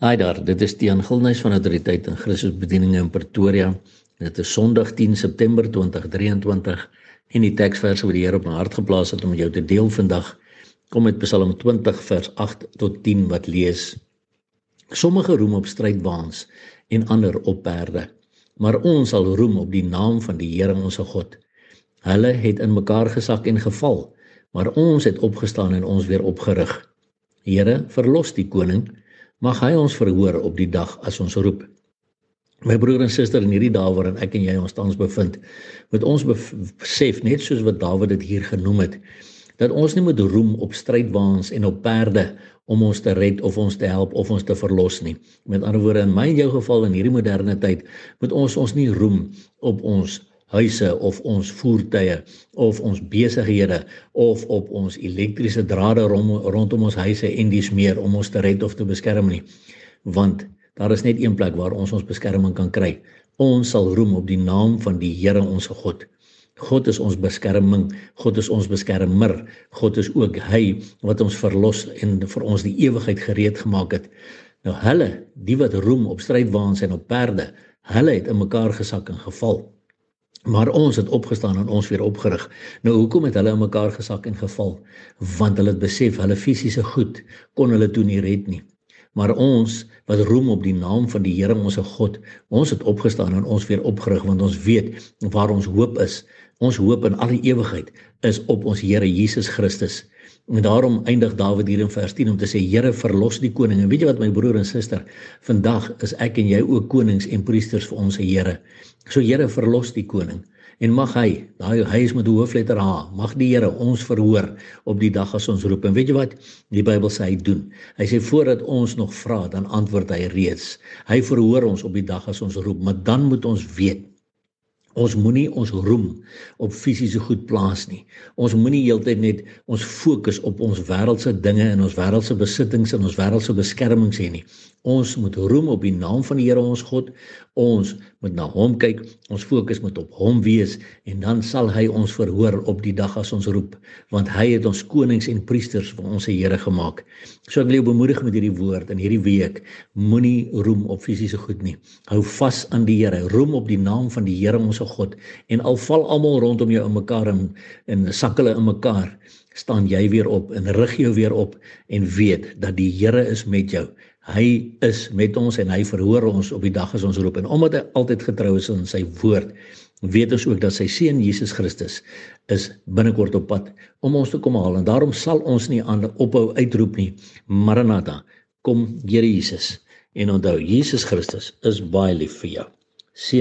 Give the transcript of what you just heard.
Haai daar, dit is Tiaan Gilnys van Autoriteit en Christus Bediening in Pretoria. Dit is Sondag 10 September 2023 en die teksverse wat die Here op my hart geplaas het om jou te deel vandag kom uit Psalm 20 vers 8 tot 10 wat lees: Sommige roem op strydwaans en ander op perde, maar ons sal roem op die naam van die Here ons God. Hulle het in mekaar gesak en geval, maar ons het opgestaan en ons weer opgerig. Here, verlos die koning Mag hy ons verhoor op die dag as ons roep. My broer en suster in hierdie dae waarin ek en jy ons tans bevind, moet ons besef net soos wat Dawid dit hier genoem het, dat ons nie moet roem op strydwaans en op perde om ons te red of ons te help of ons te verlos nie. Met ander woorde, in my en jou geval in hierdie moderne tyd, moet ons ons nie roem op ons huise of ons voertuie of ons besighede of op ons elektriese drade rom, rondom ons huise en dis meer om ons te red of te beskerm nie. Want daar is net een plek waar ons ons beskerming kan kry. Ons sal roem op die naam van die Here ons God. God is ons beskerming God is ons beskermer God is ook hy wat ons verlos en vir ons die ewigheid gereed gemaak het. Nou hulle die wat roem op strydwaans en op perde hulle het in mekaar gesak en geval Maar ons het opgestaan en ons weer opgerig. Nou hoekom het hulle in mekaar gesak en geval? Want hulle het besef hulle fisiese goed kon hulle toe nie red nie. Maar ons wat roem op die naam van die Here ons God, ons het opgestaan en ons weer opgerig want ons weet waar ons hoop is. Ons hoop in alle ewigheid is op ons Here Jesus Christus. En daarom eindig Dawid hier in vers 10 om te sê Here verlos die koning. En weet jy wat my broer en suster, vandag is ek en jy ook konings en priesters vir ons Here. So Here verlos die koning en mag hy, daai hy is met die hoofletter H, mag die Here ons verhoor op die dag as ons roep. En weet jy wat? Die Bybel sê hy doen. Hy sê voordat ons nog vra, dan antwoord hy reeds. Hy verhoor ons op die dag as ons roep, maar dan moet ons weet Ons moenie ons roem op fisiese goed plaas nie. Ons moenie heeltyd net ons fokus op ons wêreldse dinge en ons wêreldse besittings en ons wêreldse beskermings hê nie. Ons moet roem op die naam van die Here ons God. Ons moet na hom kyk. Ons fokus moet op hom wees en dan sal hy ons verhoor op die dag as ons roep, want hy het ons konings en priesters vir ons se Here gemaak. So ek wil jou bemoedig met hierdie woord in hierdie week. Moenie roem op fisiese goed nie. Hou vas aan die Here. Roem op die naam van die Here ons God en al val almal rondom jou in mekaar en in sakkele in mekaar staan jy weer op en rig jou weer op en weet dat die Here is met jou. Hy is met ons en hy verhoor ons op die dag as ons roep en omdat hy altyd getrou is aan sy woord, weet ons ook dat sy seun Jesus Christus is binnekort op pad om ons te kom haal en daarom sal ons nie aan ophou uitroep nie. Maranatha, kom Here Jesus. En onthou Jesus Christus is baie lief vir jou. Seën